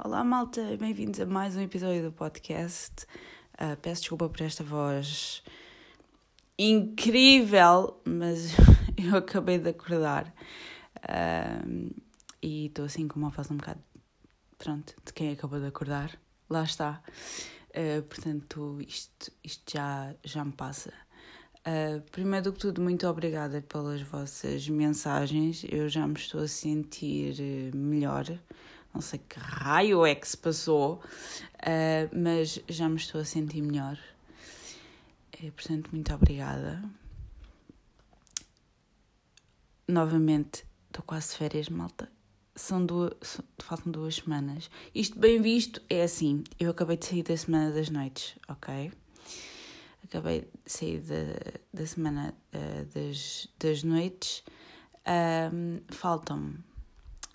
Olá, malta, bem-vindos a mais um episódio do podcast. Uh, peço desculpa por esta voz incrível, mas eu acabei de acordar uh, e estou assim com uma fase um bocado, pronto, de quem acabou de acordar. Lá está. Uh, portanto, isto, isto já, já me passa. Uh, primeiro do que tudo, muito obrigada pelas vossas mensagens. Eu já me estou a sentir melhor não sei que raio é que se passou, uh, mas já me estou a sentir melhor. É, portanto, muito obrigada. Novamente, estou quase de férias, malta. São duas, faltam duas semanas. Isto bem visto é assim: eu acabei de sair da Semana das Noites, ok? Acabei de sair da, da Semana uh, das, das Noites. Um, Faltam-me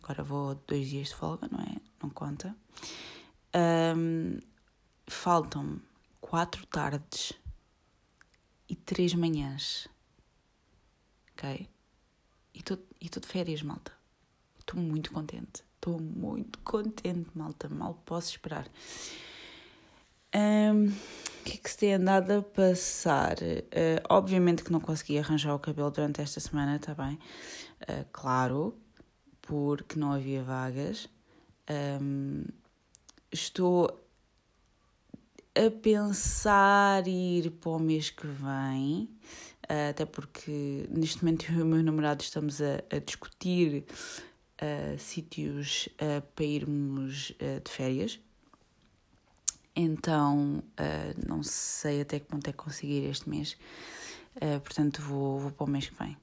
Agora vou dois dias de folga, não é? Não conta. Um, Faltam quatro tardes e três manhãs. Ok? E estou de férias, malta. Estou muito contente. Estou muito contente, malta. Mal posso esperar. Um, o que é que se tem andado a passar? Uh, obviamente que não consegui arranjar o cabelo durante esta semana, está bem? Uh, claro, porque não havia vagas. Um, estou a pensar ir para o mês que vem, até porque neste momento eu e o meu namorado estamos a, a discutir uh, sítios uh, para irmos uh, de férias. Então, não sei até que ponto é que conseguir este mês. portanto, vou, vou para o mês que vem.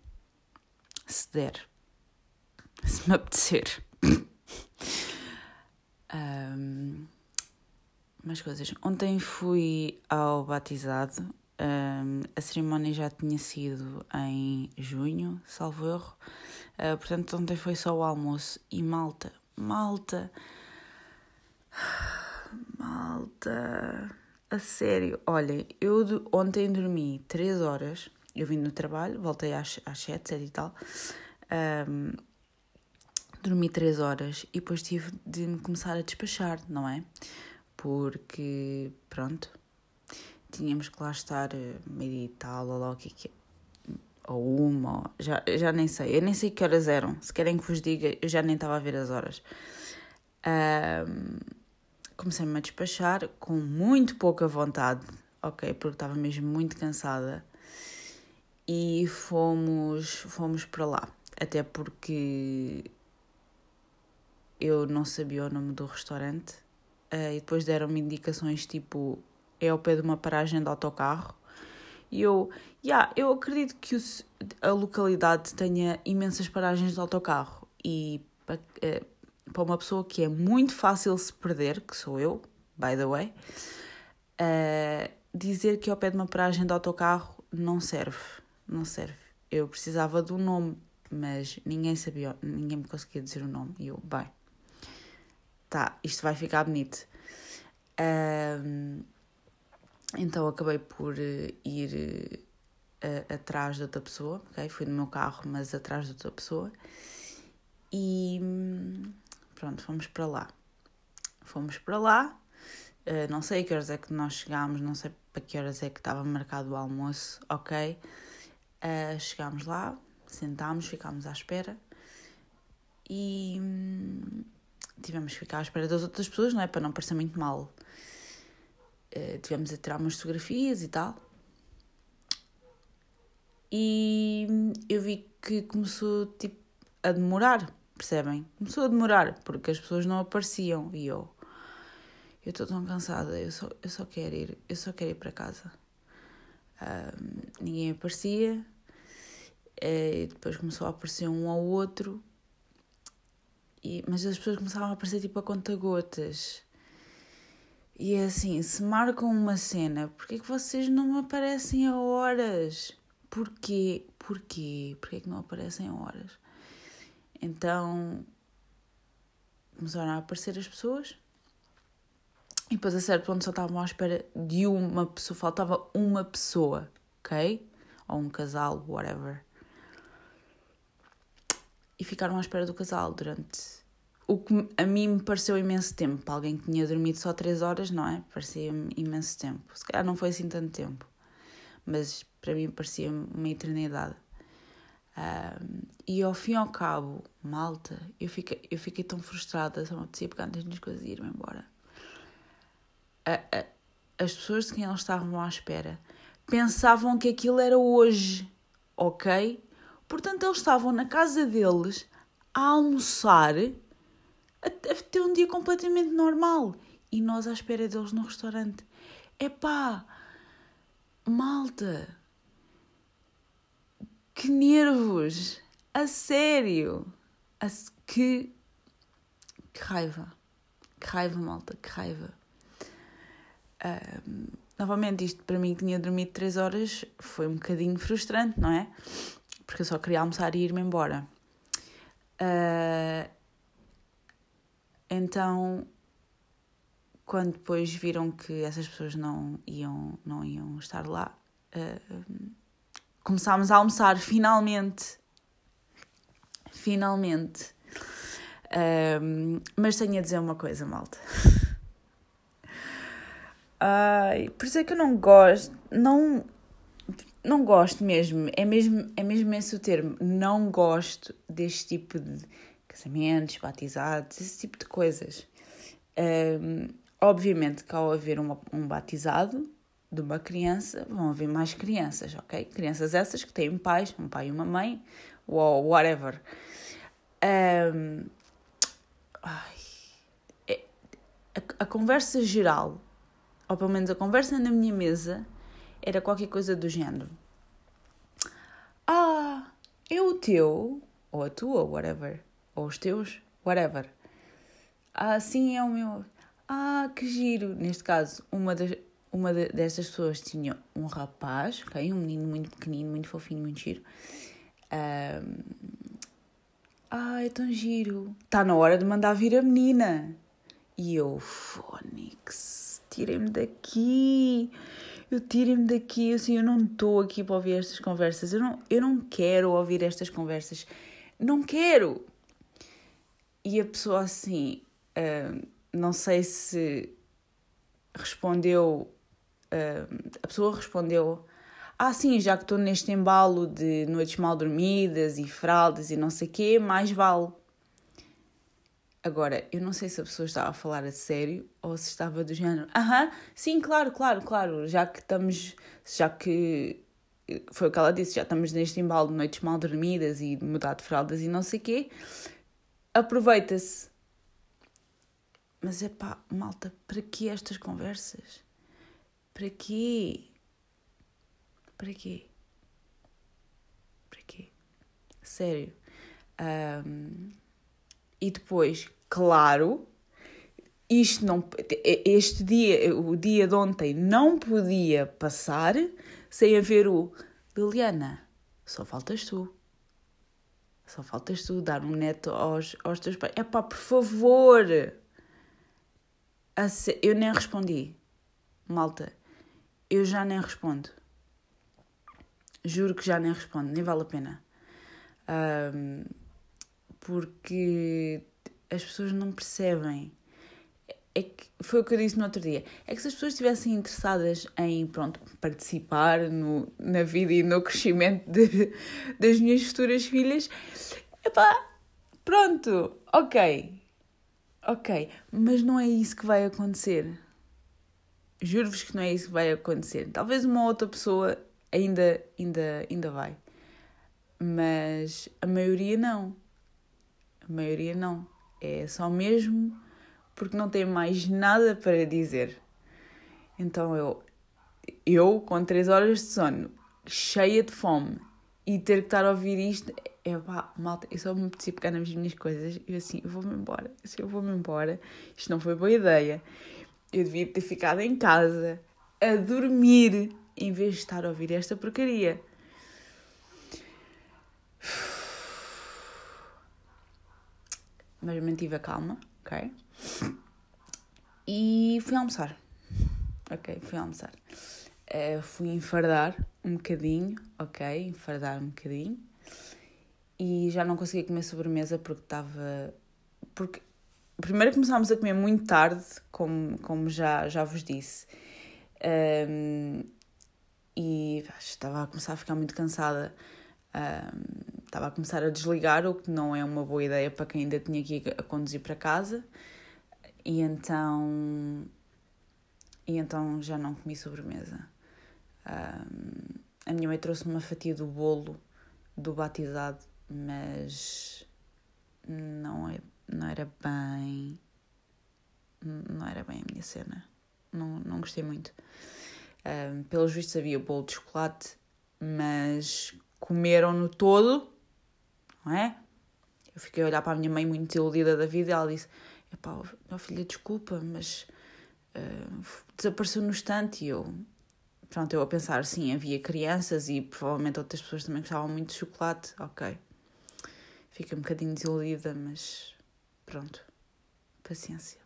Se der se me apetecer. um, mais coisas. Ontem fui ao batizado. Um, a cerimónia já tinha sido em junho, salvo erro. Uh, portanto, ontem foi só o almoço. E malta, malta, malta, a sério. Olhem, eu ontem dormi 3 horas. Eu vim do trabalho, voltei às, às 7, 7 e tal. Um, dormi três horas e depois tive de me começar a despachar, não é? Porque, pronto, tínhamos que lá estar eh, meio e tal, ou o que é é. Ou uma, ou, já, já nem sei. Eu nem sei que horas eram. Se querem que vos diga, eu já nem estava a ver as horas. Um, Comecei-me a despachar com muito pouca vontade, ok? Porque estava mesmo muito cansada. E fomos, fomos para lá. Até porque eu não sabia o nome do restaurante uh, e depois deram-me indicações tipo é ao pé de uma paragem de autocarro e eu, yeah, eu acredito que o, a localidade tenha imensas paragens de autocarro e para, uh, uma pessoa que é muito fácil se perder, que sou eu, by the way, uh, dizer que é ao pé de uma paragem de autocarro não serve, não serve. Eu precisava um nome, mas ninguém sabia, ninguém me conseguia dizer o nome. E eu, bem, tá, isto vai ficar bonito. Um, então acabei por eh, ir uh, atrás de outra pessoa, ok? Fui no meu carro, mas atrás de outra pessoa. E pronto, fomos para lá. Fomos para lá. Uh, não sei a que horas é que nós chegámos, não sei para que horas é que estava marcado o almoço, ok? Uh, chegámos lá, sentámos, ficámos à espera e tivemos que ficar à espera das outras pessoas, não é? Para não parecer muito mal. Uh, tivemos a tirar umas fotografias e tal. E eu vi que começou tipo, a demorar, percebem? Começou a demorar, porque as pessoas não apareciam e eu. Eu estou tão cansada, eu só, eu só quero ir, eu só quero ir para casa. Ninguém aparecia, uh, e depois começou a aparecer um ao outro, e, mas as pessoas começavam a aparecer tipo a conta-gotas. E é assim, se marcam uma cena, porquê que vocês não aparecem a horas? Porquê? Porquê? Porquê que não aparecem a horas? Então começaram a aparecer as pessoas e depois a certo ponto só estavam à espera de uma pessoa, faltava uma pessoa, ok? Ou um casal, whatever e ficaram à espera do casal durante o que a mim me pareceu imenso tempo. Para alguém que tinha dormido só 3 horas, não é? Parecia-me imenso tempo. Se calhar não foi assim tanto tempo, mas para mim parecia uma eternidade. Um, e ao fim e ao cabo, malta, eu fiquei, eu fiquei tão frustrada, só me apetecia pegar nas minhas coisas e ir-me embora. A, a, as pessoas de quem eles estavam à espera pensavam que aquilo era hoje, ok? Portanto, eles estavam na casa deles a almoçar, a, ter um dia completamente normal. E nós à espera deles no restaurante. Epá, malta, que nervos! A sério! A, que, que raiva! Que raiva, malta, que raiva! Um, novamente, isto para mim que tinha dormido 3 horas foi um bocadinho frustrante, não é? Porque eu só queria almoçar e ir-me embora. Uh, então, quando depois viram que essas pessoas não iam, não iam estar lá, uh, começámos a almoçar finalmente. Finalmente. Um, mas tenho a dizer uma coisa, malta. Ai, por isso é que eu não gosto, não, não gosto mesmo, é mesmo, é mesmo esse o termo, não gosto deste tipo de casamentos, batizados, esse tipo de coisas. Um, obviamente que ao haver uma, um batizado, de uma criança, vão haver mais crianças, ok? Crianças essas que têm pais, um pai e uma mãe, ou whatever. Um, ai, é, a, a, conversa geral, ou pelo menos a conversa na minha mesa, era qualquer coisa do género. Ah, é o teu, ou a tua, whatever, ou os teus, whatever. Ah, sim, é o meu. Ah, que giro. Neste caso, uma das uma de, destas pessoas tinha um rapaz, okay? um menino muito pequenino, muito fofinho, muito giro. Um, ah, é tão giro. Está na hora de mandar vir a menina. E eu, Fónix, tirem-me daqui. Eu tirem-me daqui. Assim, eu não estou aqui para ouvir estas conversas. Eu não, eu não quero ouvir estas conversas. Não quero. E a pessoa assim, uh, não sei se respondeu uh, a pessoa respondeu: Ah, sim, já que estou neste embalo de noites mal dormidas e fraldas e não sei o quê, mais vale. Agora, eu não sei se a pessoa estava a falar a sério ou se estava do género, aham, sim, claro, claro, claro, já que estamos, já que foi o que ela disse, já estamos neste embalo de noites mal dormidas e de mudar de fraldas e não sei quê, aproveita-se. Mas é pá, malta, para que estas conversas? Para quê? Para quê? Para quê? Sério. Um, e depois, claro, isto não, este dia, o dia de ontem não podia passar sem haver o Liliana, só faltas tu. Só faltas tu dar um neto aos, aos teus pais. É pá, por favor! Eu nem respondi. Malta, eu já nem respondo. Juro que já nem respondo, nem vale a pena. Um, porque as pessoas não percebem. É que, foi o que eu disse no outro dia. É que se as pessoas estivessem interessadas em pronto, participar no, na vida e no crescimento de, das minhas futuras filhas, epá, pronto, ok. Ok, mas não é isso que vai acontecer. Juro-vos que não é isso que vai acontecer. Talvez uma outra pessoa ainda, ainda, ainda vai. Mas a maioria não. A maioria não. É só mesmo porque não tem mais nada para dizer. Então eu, eu com 3 horas de sono, cheia de fome, e ter que estar a ouvir isto, é pá, malta, eu só me apetecia pegar nas minhas coisas e assim, eu vou-me embora, eu vou-me embora, isto não foi boa ideia. Eu devia ter ficado em casa a dormir em vez de estar a ouvir esta porcaria. Mas mantive a calma, ok? E fui almoçar. Ok, fui almoçar. Uh, fui enfardar um bocadinho, ok? Enfardar um bocadinho. E já não conseguia comer sobremesa porque estava. Porque primeiro começámos a comer muito tarde, como, como já, já vos disse. Um, e estava a começar a ficar muito cansada. Um, estava a começar a desligar, o que não é uma boa ideia para quem ainda tinha que ir a conduzir para casa. E então. E então já não comi sobremesa. Um, a minha mãe trouxe-me uma fatia do bolo do batizado, mas não, é, não era bem. Não era bem a minha cena. Não, não gostei muito. Um, pelos vistos havia bolo de chocolate, mas comeram-no todo, não é? Eu fiquei a olhar para a minha mãe muito desiludida da vida e ela disse: Epá, meu filha, desculpa, mas uh, desapareceu no estante e eu. Pronto, eu a pensar, sim, havia crianças e provavelmente outras pessoas também gostavam muito de chocolate, ok. Fiquei um bocadinho desiludida, mas pronto, paciência.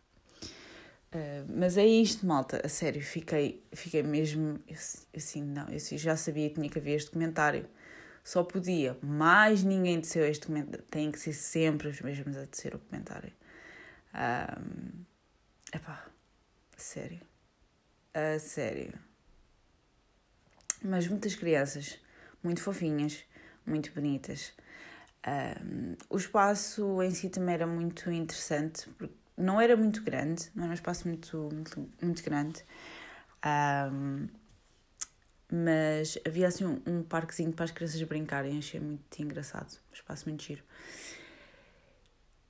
Uh, mas é isto, malta, a sério, fiquei, fiquei mesmo assim, não, eu já sabia que tinha que haver este comentário. Só podia, mais ninguém desceu este comentário, tem que ser sempre os mesmos a descer o comentário. Um, epá, sério, a sério. Mas muitas crianças, muito fofinhas, muito bonitas. Um, o espaço em si também era muito interessante, porque não era muito grande, não era um espaço muito, muito, muito grande, um, mas havia assim um, um, parquezinho para as crianças brincarem, achei muito engraçado, um espaço muito giro.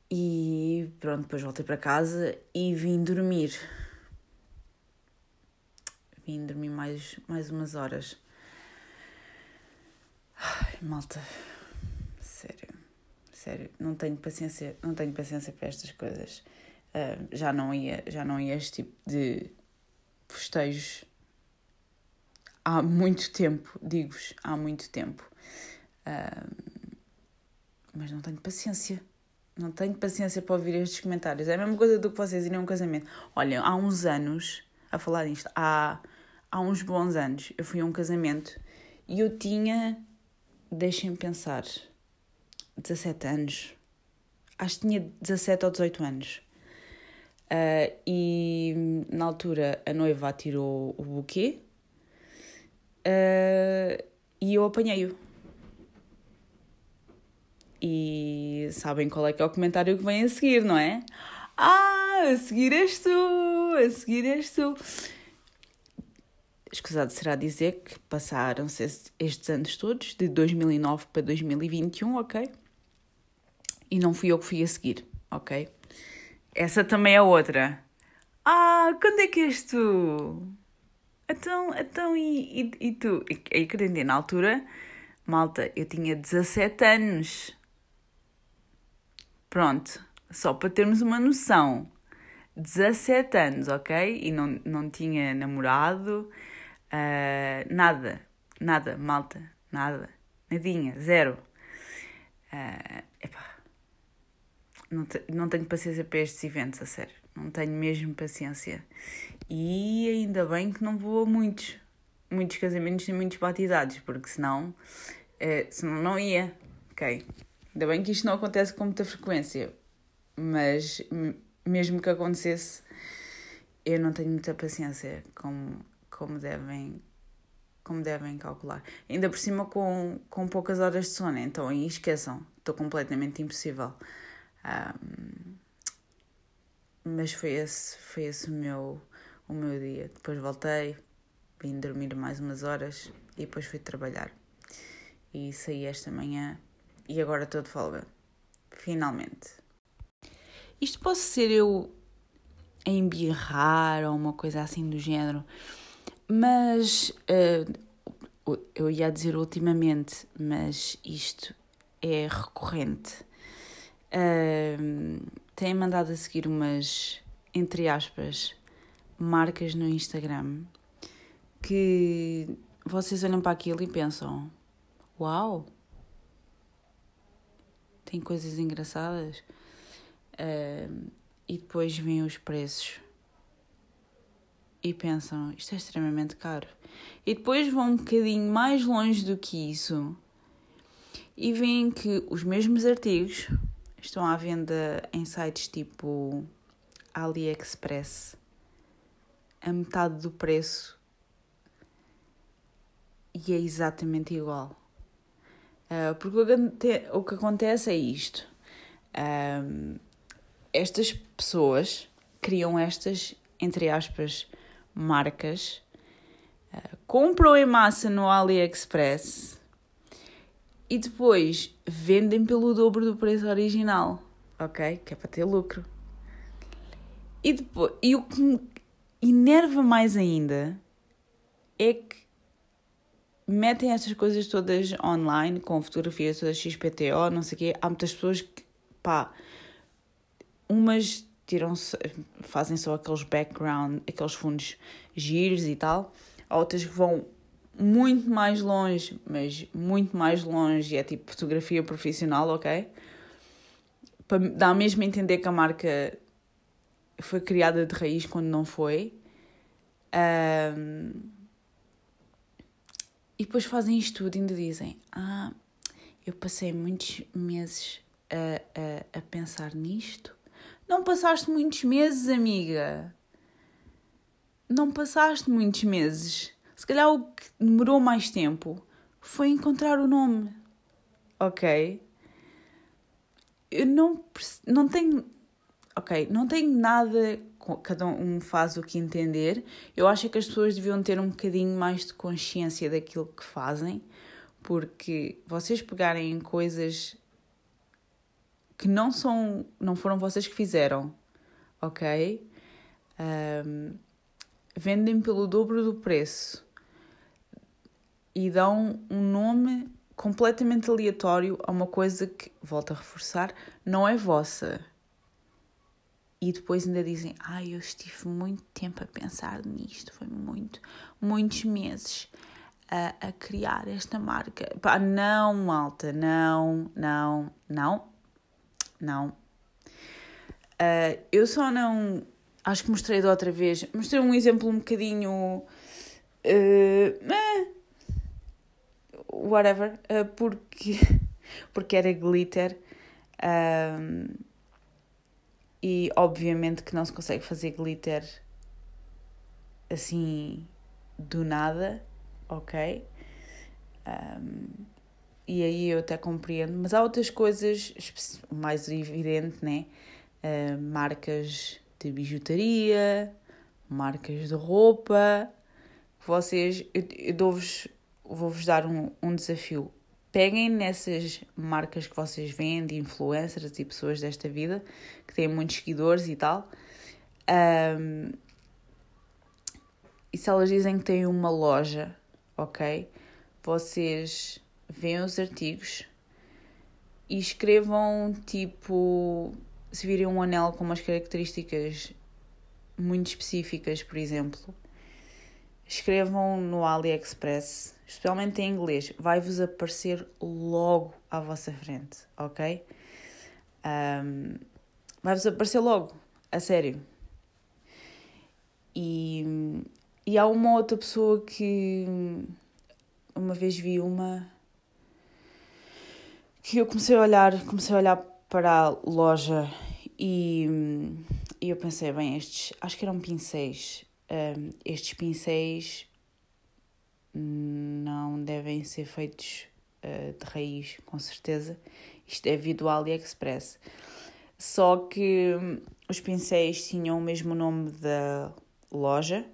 E pronto, depois voltei para casa e vim dormir. Vim dormir mais, mais umas horas. Ai, malta, sério, sério, não tenho paciência, não tenho paciência para estas coisas. Uh, já não ia, já não ia este tipo de festejos há muito tempo, digo-vos, há muito tempo. Uh, mas não tenho paciência. Não tenho paciência para ouvir estes comentários. É a mesma coisa do que vocês irem a um casamento. Olha, há uns anos, a falar disto, há, há uns bons anos, eu fui a um casamento e eu tinha, deixem-me pensar, 17 anos. Acho que tinha 17 ou 18 anos. Uh, e na altura a noiva tirou o buquê uh, e eu apanhei-o. E sabem qual é que é o comentário que vem a seguir, não é? Ah, a seguir és tu, a seguir és tu. Escusado será dizer que passaram-se estes anos todos, de 2009 para 2021, ok? E não fui eu que fui a seguir, ok? Essa também é outra. Ah, quando é que és tu? Então, então e, e, e tu? E, e que na altura, malta, eu tinha 17 anos. Pronto, só para termos uma noção. 17 anos, ok? E não, não tinha namorado, uh, nada, nada, malta, nada, nadinha, zero. Uh, epá, não, te, não tenho paciência para estes eventos, a sério, não tenho mesmo paciência. E ainda bem que não vou a muitos, muitos casamentos e muitos batizados, porque senão, uh, senão não ia, ok? Ainda bem que isto não acontece com muita frequência, mas mesmo que acontecesse, eu não tenho muita paciência, como, como, devem, como devem calcular. Ainda por cima com, com poucas horas de sono, então aí esqueçam, estou completamente impossível. Um, mas foi esse, foi esse o, meu, o meu dia. Depois voltei, vim dormir mais umas horas e depois fui trabalhar. E saí esta manhã e agora estou de folga. Finalmente. Isto posso ser eu a embirrar ou uma coisa assim do género, mas uh, eu ia dizer ultimamente, mas isto é recorrente. Uh, têm mandado a seguir umas, entre aspas, marcas no Instagram que vocês olham para aquilo e pensam: Uau! tem coisas engraçadas. Uh, e depois vêm os preços e pensam, isto é extremamente caro. E depois vão um bocadinho mais longe do que isso e veem que os mesmos artigos estão à venda em sites tipo AliExpress a metade do preço e é exatamente igual. Uh, porque o que acontece é isto. Estas pessoas criam estas, entre aspas, marcas, uh, compram em massa no AliExpress e depois vendem pelo dobro do preço original, ok? Que é para ter lucro. E, depois, e o que me enerva mais ainda é que metem estas coisas todas online, com fotografias todas XPTO, não sei o quê. Há muitas pessoas que, pá, umas tiram fazem só aqueles background, aqueles fundos giros e tal. Há outras que vão muito mais longe, mas muito mais longe, é tipo fotografia profissional, ok? Para dar mesmo a entender que a marca foi criada de raiz quando não foi. Um, e depois fazem isto tudo e ainda dizem: Ah, eu passei muitos meses a, a, a pensar nisto. Não passaste muitos meses, amiga. Não passaste muitos meses. Se calhar o que demorou mais tempo foi encontrar o nome. Ok? Eu não, não tenho. Ok, não tenho nada. Cada um faz o que entender. Eu acho que as pessoas deviam ter um bocadinho mais de consciência daquilo que fazem, porque vocês pegarem em coisas que não são, não foram vocês que fizeram, ok? Um, vendem pelo dobro do preço e dão um nome completamente aleatório a uma coisa que, volto a reforçar, não é vossa. E depois ainda dizem, ai, ah, eu estive muito tempo a pensar nisto, foi muito, muitos meses a, a criar esta marca. Pá, não, malta, não, não, não, não. Uh, eu só não. Acho que mostrei da outra vez. Mostrei um exemplo um bocadinho. Uh, whatever. Uh, porque, porque era glitter. e obviamente que não se consegue fazer glitter assim do nada, ok? Um, e aí eu até compreendo, mas há outras coisas, mais evidente, né? Uh, marcas de bijutaria, marcas de roupa. Vocês, eu, eu dou-vos, vou-vos dar um, um desafio. Peguem nessas marcas que vocês vendem, influencers e pessoas desta vida, que têm muitos seguidores e tal. Um, e se elas dizem que têm uma loja, ok? Vocês veem os artigos e escrevam tipo se virem um anel com umas características muito específicas, por exemplo, escrevam no AliExpress, especialmente em inglês, vai-vos aparecer logo à vossa frente, ok? Um, vai-vos aparecer logo, a sério. E, e há uma outra pessoa que uma vez vi uma que eu comecei a olhar, comecei a olhar para a loja e, e eu pensei, bem, estes, acho que eram pincéis. Um, estes pincéis não devem ser feitos uh, de raiz, com certeza. Isto é vindo do AliExpress. Só que um, os pincéis tinham o mesmo nome da loja,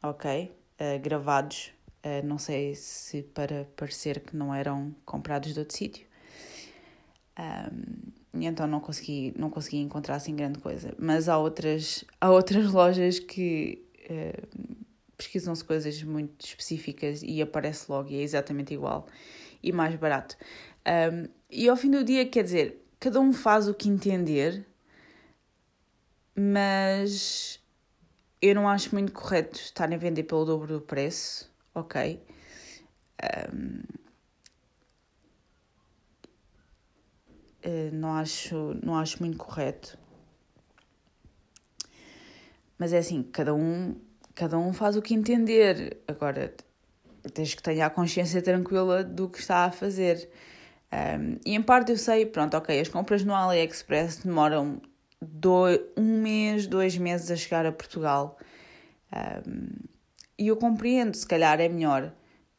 ok? Uh, gravados. Uh, não sei se para parecer que não eram comprados de outro sítio. Um, então não consegui, não consegui encontrar assim grande coisa. Mas há outras, há outras lojas que uh, pesquisam-se coisas muito específicas e aparece logo e é exatamente igual e mais barato. Um, e ao fim do dia, quer dizer, cada um faz o que entender, mas eu não acho muito correto estarem a vender pelo dobro do preço, ok? Um, Eh, não acho, não acho muito correto. Mas é assim, cada um, cada um faz o que entender. Agora, desde que tenha a consciência tranquila do que está a fazer. Um, e em parte eu sei, pronto, ok, as compras no AliExpress demoram dois, um mês, dois meses a chegar a Portugal. Um, e eu compreendo, se calhar é melhor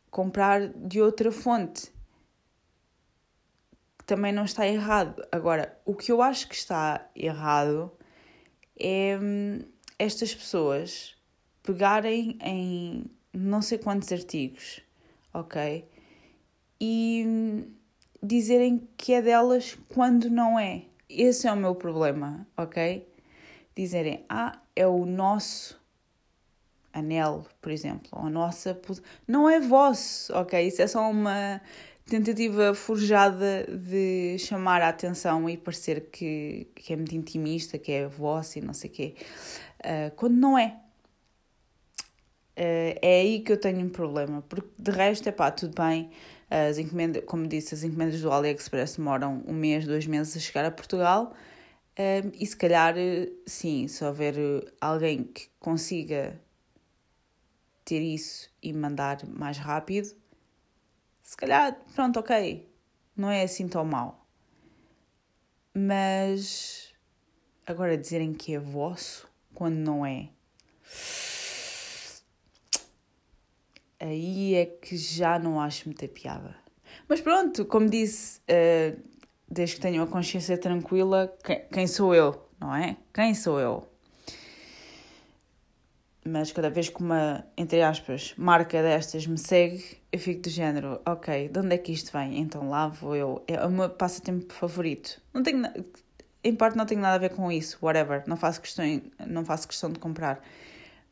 comprar de outra fonte. Também não está errado. Agora, o que eu acho que está errado é hum, estas pessoas pegarem em não sei quantos artigos, ok? E dizerem que é delas quando não é. Esse é o meu problema, ok? Dizerem, ah, é o nosso anel, por exemplo, ou a nossa. Não é vosso, ok? Isso é só uma tentativa forjada de chamar a atenção e parecer que, que é muito intimista, que é vosso e não sei o quê. Uh, quando não é. Uh, é aí que eu tenho um problema, porque de resto, é pá, tudo bem. As encomendas, como disse, as encomendas do AliExpress demoram um mês, dois meses a chegar a Portugal. Um, e se calhar, sim, se houver alguém que consiga ter isso e mandar mais rápido, se calhar, pronto, ok, não é assim tão mal. Mas agora dizerem que é vosso quando não é. aí é que já não acho muita piada. Mas pronto, como disse, uh, desde que tenho a consciência tranquila, quem, quem sou eu, não é? Quem sou eu? Mas cada vez que uma, entre aspas, marca destas me segue, eu fico do género, ok, de onde é que isto vem? Então lá vou eu. É o meu passatempo favorito. Não tenho, em parte não tenho nada a ver com isso, whatever. Não faço questão, não faço questão de comprar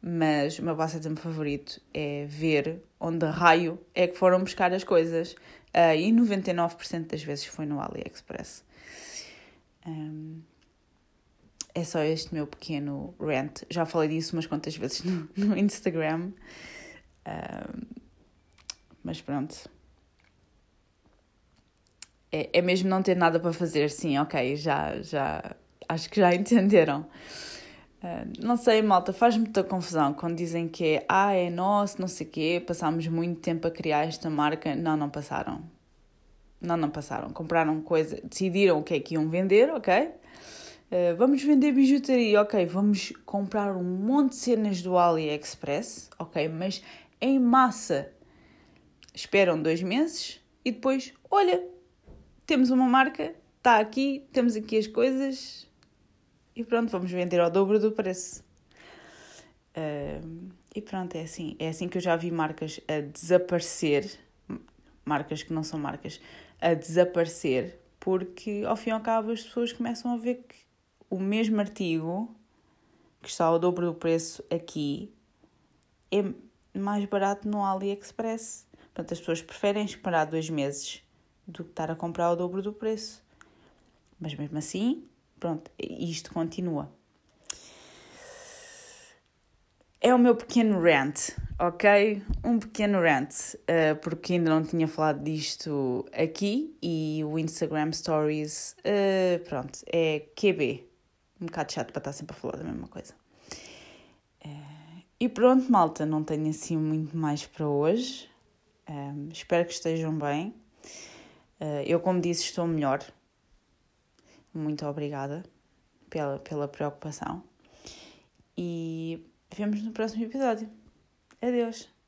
mas o meu passatempo favorito é ver onde raio é que foram buscar as coisas. Uh, e 99% das vezes foi no AliExpress. Um, é só este meu pequeno rant. Já falei disso umas quantas vezes no, no Instagram. Um, mas pronto. É, é mesmo não ter nada para fazer, sim, ok, já, já acho que já entenderam. Uh, não sei, malta, faz muita confusão quando dizem que é, ah, é nosso, não sei o quê, passámos muito tempo a criar esta marca. Não, não passaram. Não, não passaram. Compraram coisa, decidiram o que é que iam vender, ok? Uh, vamos vender bijutaria, ok? Vamos comprar um monte de cenas do AliExpress, ok? Mas em massa. Esperam dois meses e depois, olha, temos uma marca, está aqui, temos aqui as coisas, e pronto, vamos vender ao dobro do preço. Uh, e pronto, é assim. É assim que eu já vi marcas a desaparecer, marcas que não são marcas, a desaparecer, porque ao fim e ao cabo as pessoas começam a ver que o mesmo artigo que está ao dobro do preço aqui é mais barato no AliExpress. Portanto, as pessoas preferem esperar dois meses do que estar a comprar ao dobro do preço. Mas mesmo assim, Pronto, isto continua. É o meu pequeno rant, ok? Um pequeno rant, uh, porque ainda não tinha falado disto aqui e o Instagram Stories, uh, pronto, é QB. Um bocado chato para estar sempre a falar da mesma coisa. Uh, e pronto, malta, não tenho assim muito mais para hoje. espero que estejam bem. Eu, como disse, estou melhor muito obrigada pela, pela preocupação. E vemos no próximo episódio. Adeus!